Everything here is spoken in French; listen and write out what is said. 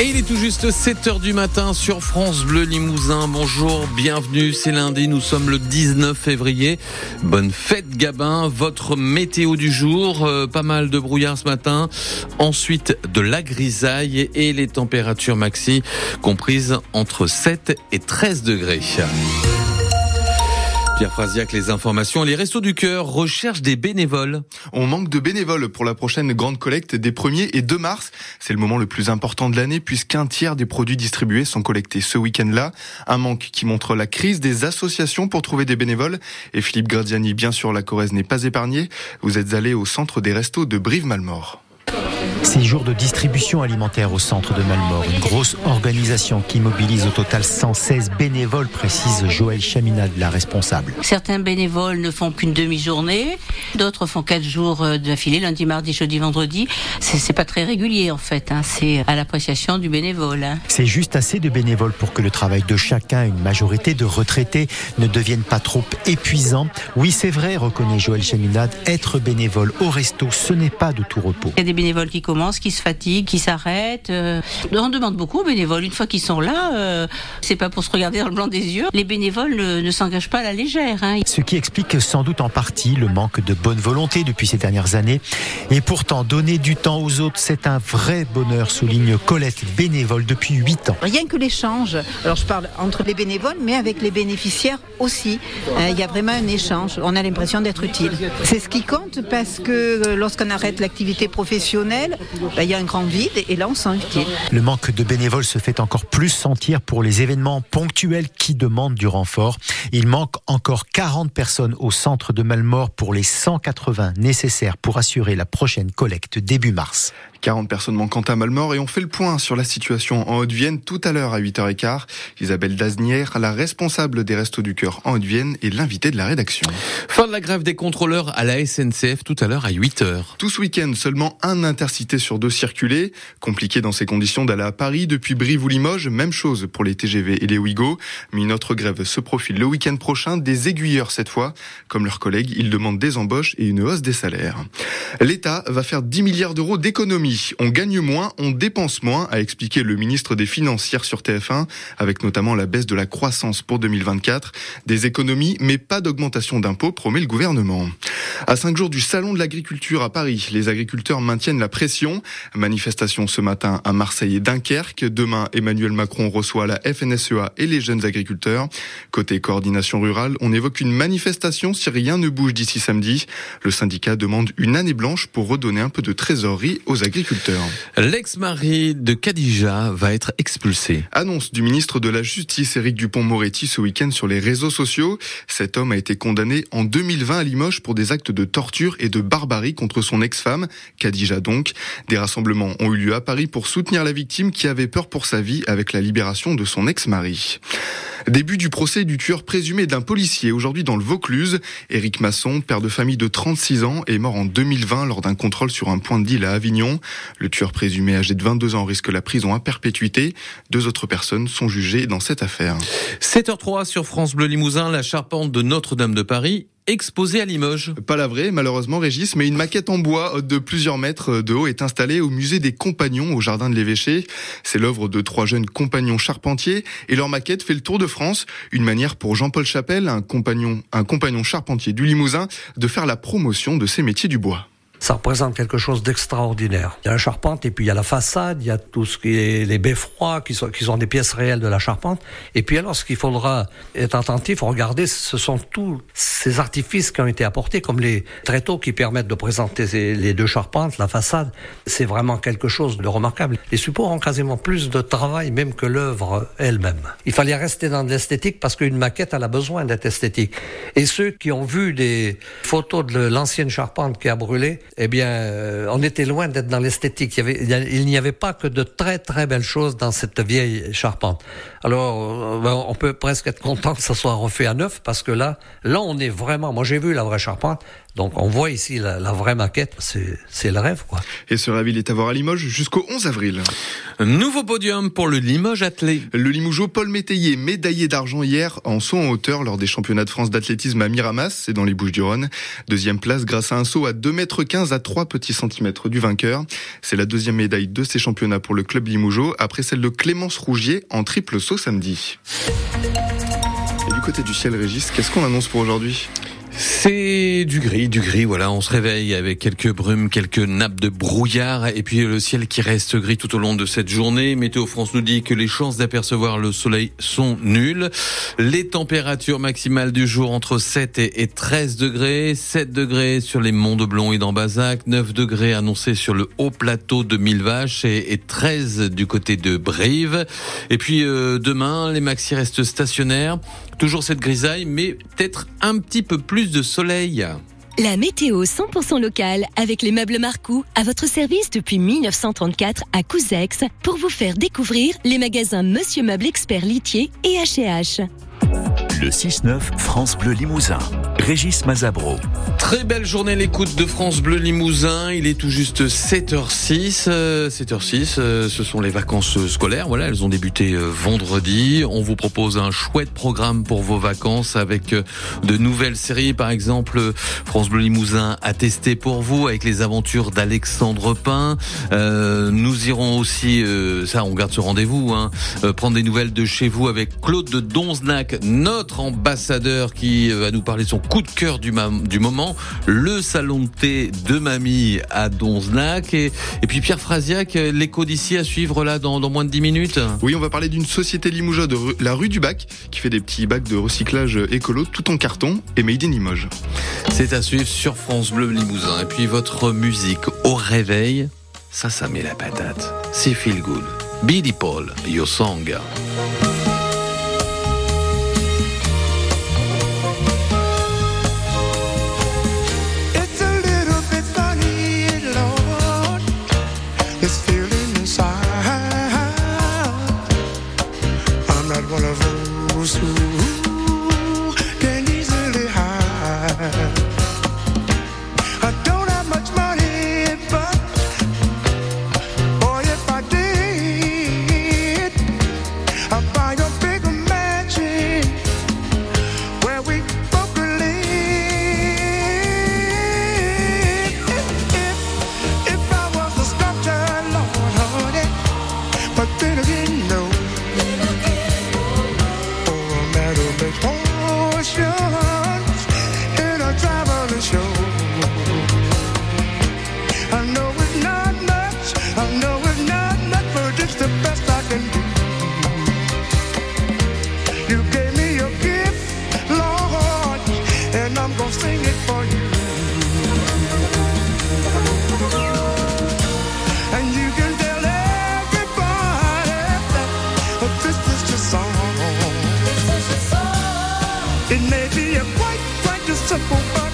Et il est tout juste 7h du matin sur France Bleu Limousin. Bonjour, bienvenue, c'est lundi, nous sommes le 19 février. Bonne fête Gabin, votre météo du jour, euh, pas mal de brouillard ce matin. Ensuite de la grisaille et les températures maxi comprises entre 7 et 13 degrés. Pierre Frasiac, les informations. Les Restos du Cœur recherchent des bénévoles. On manque de bénévoles pour la prochaine grande collecte des 1er et 2 mars. C'est le moment le plus important de l'année puisqu'un tiers des produits distribués sont collectés ce week-end-là. Un manque qui montre la crise des associations pour trouver des bénévoles. Et Philippe Gradiani, bien sûr, la Corrèze n'est pas épargnée. Vous êtes allé au centre des restos de Brive-Malmort. Ces jours de distribution alimentaire au centre de Malmort, une grosse organisation qui mobilise au total 116 bénévoles, précise Joël Chaminade, la responsable. Certains bénévoles ne font qu'une demi-journée, d'autres font quatre jours euh, d'affilée, lundi, mardi, jeudi, vendredi. C'est pas très régulier en fait, hein. c'est à l'appréciation du bénévole. Hein. C'est juste assez de bénévoles pour que le travail de chacun, une majorité de retraités, ne devienne pas trop épuisant. Oui, c'est vrai, reconnaît Joël Chaminade, être bénévole au resto, ce n'est pas de tout repos. Il y a des bénévoles qui commencent, qui se fatiguent, qui s'arrêtent. Euh, on demande beaucoup aux bénévoles. Une fois qu'ils sont là, euh, c'est pas pour se regarder dans le blanc des yeux. Les bénévoles ne, s'engagent pas à la légère. Hein. Ce qui explique sans doute en partie le manque de bonne volonté depuis ces dernières années. Et pourtant, donner du temps aux autres, c'est un vrai bonheur, souligne Colette, bénévole depuis 8 ans. Rien que l'échange. Alors je parle entre les bénévoles, mais avec les bénéficiaires aussi. Euh, il y a vraiment un échange. On a l'impression d'être utile. C'est ce qui compte parce que lorsqu'on arrête l'activité professionnelle, bah, il y a un grand vide et là on sent. Le manque de bénévoles se fait encore plus sentir pour les événements ponctuels qui demandent du renfort. Il manque encore 40 personnes au centre de Malmort pour les 180 nécessaires pour assurer la prochaine collecte début mars. 40 personnes manquant à Malmort et on fait le point sur la situation en Haute-Vienne tout à l'heure à 8h15. Isabelle Daznière, la responsable des Restos du Cœur en Haute-Vienne et l'invitée de la rédaction. Fin de la grève des contrôleurs à la SNCF tout à l'heure à 8h. Tout ce week-end, seulement un intercité sur deux circulé. Compliqué dans ces conditions d'aller à Paris depuis Brive ou Limoges. Même chose pour les TGV et les Ouigo. Mais une autre grève se profile le week-end prochain. Des aiguilleurs cette fois. Comme leurs collègues, ils demandent des embauches et une hausse des salaires. L'État va faire 10 milliards d'euros d'économies on gagne moins, on dépense moins, a expliqué le ministre des Financières sur TF1, avec notamment la baisse de la croissance pour 2024. Des économies, mais pas d'augmentation d'impôts, promet le gouvernement. À cinq jours du Salon de l'agriculture à Paris, les agriculteurs maintiennent la pression. Manifestation ce matin à Marseille et Dunkerque. Demain, Emmanuel Macron reçoit la FNSEA et les jeunes agriculteurs. Côté coordination rurale, on évoque une manifestation si rien ne bouge d'ici samedi. Le syndicat demande une année blanche pour redonner un peu de trésorerie aux agriculteurs. L'ex-mari de Khadija va être expulsé. Annonce du ministre de la Justice Éric Dupont-Moretti ce week-end sur les réseaux sociaux. Cet homme a été condamné en 2020 à Limoges pour des actes de torture et de barbarie contre son ex-femme, Khadija donc. Des rassemblements ont eu lieu à Paris pour soutenir la victime qui avait peur pour sa vie avec la libération de son ex-mari. Début du procès du tueur présumé d'un policier aujourd'hui dans le Vaucluse. Éric Masson, père de famille de 36 ans, est mort en 2020 lors d'un contrôle sur un point de deal à Avignon. Le tueur présumé âgé de 22 ans risque la prison à perpétuité. Deux autres personnes sont jugées dans cette affaire. 7h03 sur France Bleu Limousin, la charpente de Notre-Dame de Paris exposée à Limoges. Pas la vraie, malheureusement, Régis, mais une maquette en bois de plusieurs mètres de haut est installée au musée des Compagnons au jardin de l'Évêché. C'est l'œuvre de trois jeunes compagnons charpentiers et leur maquette fait le tour de France. Une manière pour Jean-Paul Chapelle, un compagnon, charpentier du Limousin, de faire la promotion de ces métiers du bois ça représente quelque chose d'extraordinaire. Il y a la charpente et puis il y a la façade, il y a tout ce qui est les beffrois qui sont, qui sont des pièces réelles de la charpente. Et puis alors ce qu'il faudra être attentif, regarder, ce sont tous ces artifices qui ont été apportés, comme les tréteaux qui permettent de présenter les deux charpentes, la façade. C'est vraiment quelque chose de remarquable. Les supports ont quasiment plus de travail même que l'œuvre elle-même. Il fallait rester dans l'esthétique parce qu'une maquette, elle a besoin d'être esthétique. Et ceux qui ont vu des photos de l'ancienne charpente qui a brûlé, eh bien, euh, on était loin d'être dans l'esthétique. Il, n'y avait pas que de très très belles choses dans cette vieille charpente. Alors, euh, ben, on peut presque être content que ça soit refait à neuf parce que là, là, on est vraiment. Moi, j'ai vu la vraie charpente. Donc on voit ici la, vraie maquette, c'est le rêve quoi. Et ce rêve il est à voir à Limoges jusqu'au 11 avril. Nouveau podium pour le Limoges Athlé. Le Limougeau Paul Métayer, médaillé d'argent hier en saut en hauteur lors des championnats de France d'athlétisme à Miramas, c'est dans les Bouches-du-Rhône. Deuxième place grâce à un saut à 2 mètres 15 à 3 petits centimètres du vainqueur. C'est la deuxième médaille de ces championnats pour le club Limougeau après celle de Clémence Rougier en triple saut samedi. Et du côté du ciel Régis, qu'est-ce qu'on annonce pour aujourd'hui? C'est du gris, du gris, voilà, on se réveille avec quelques brumes, quelques nappes de brouillard et puis le ciel qui reste gris tout au long de cette journée. Météo France nous dit que les chances d'apercevoir le soleil sont nulles. Les températures maximales du jour entre 7 et 13 degrés, 7 degrés sur les monts de Blon et d'Ambazac, 9 degrés annoncés sur le haut plateau de Millevaches et 13 du côté de Brive. Et puis euh, demain, les maxi restent stationnaires. Toujours cette grisaille, mais peut-être un petit peu plus de soleil. La météo 100% locale avec les meubles Marcou à votre service depuis 1934 à Couzex pour vous faire découvrir les magasins Monsieur Meuble Expert Litier et H&H. Le 6-9 France Bleu Limousin. Régis Mazabro. Très belle journée l'écoute de France Bleu Limousin. Il est tout juste 7h06. 7h06, euh, euh, ce sont les vacances scolaires. Voilà, elles ont débuté euh, vendredi. On vous propose un chouette programme pour vos vacances avec de nouvelles séries. Par exemple, France Bleu Limousin a testé pour vous avec les aventures d'Alexandre Pin. nous irons aussi, ça on garde ce rendez-vous, hein, prendre des nouvelles de chez vous avec Claude de Donznac, notre ambassadeur qui va nous parler de son coup de cœur du, du moment, le salon de thé de mamie à Donznac. Et, et puis Pierre Frasiac, l'écho d'ici à suivre là dans, dans, moins de 10 minutes. Oui, on va parler d'une société Limoges de la rue du Bac qui fait des petits bacs de recyclage écolo tout en carton et made in Limoges. C'est à suivre sur France Bleu Limousin. Et puis votre musique au réveil, ça, ça met la patate. C'est feel good. Billy Paul, your song. better than nothing. It may be a quite, quite a simple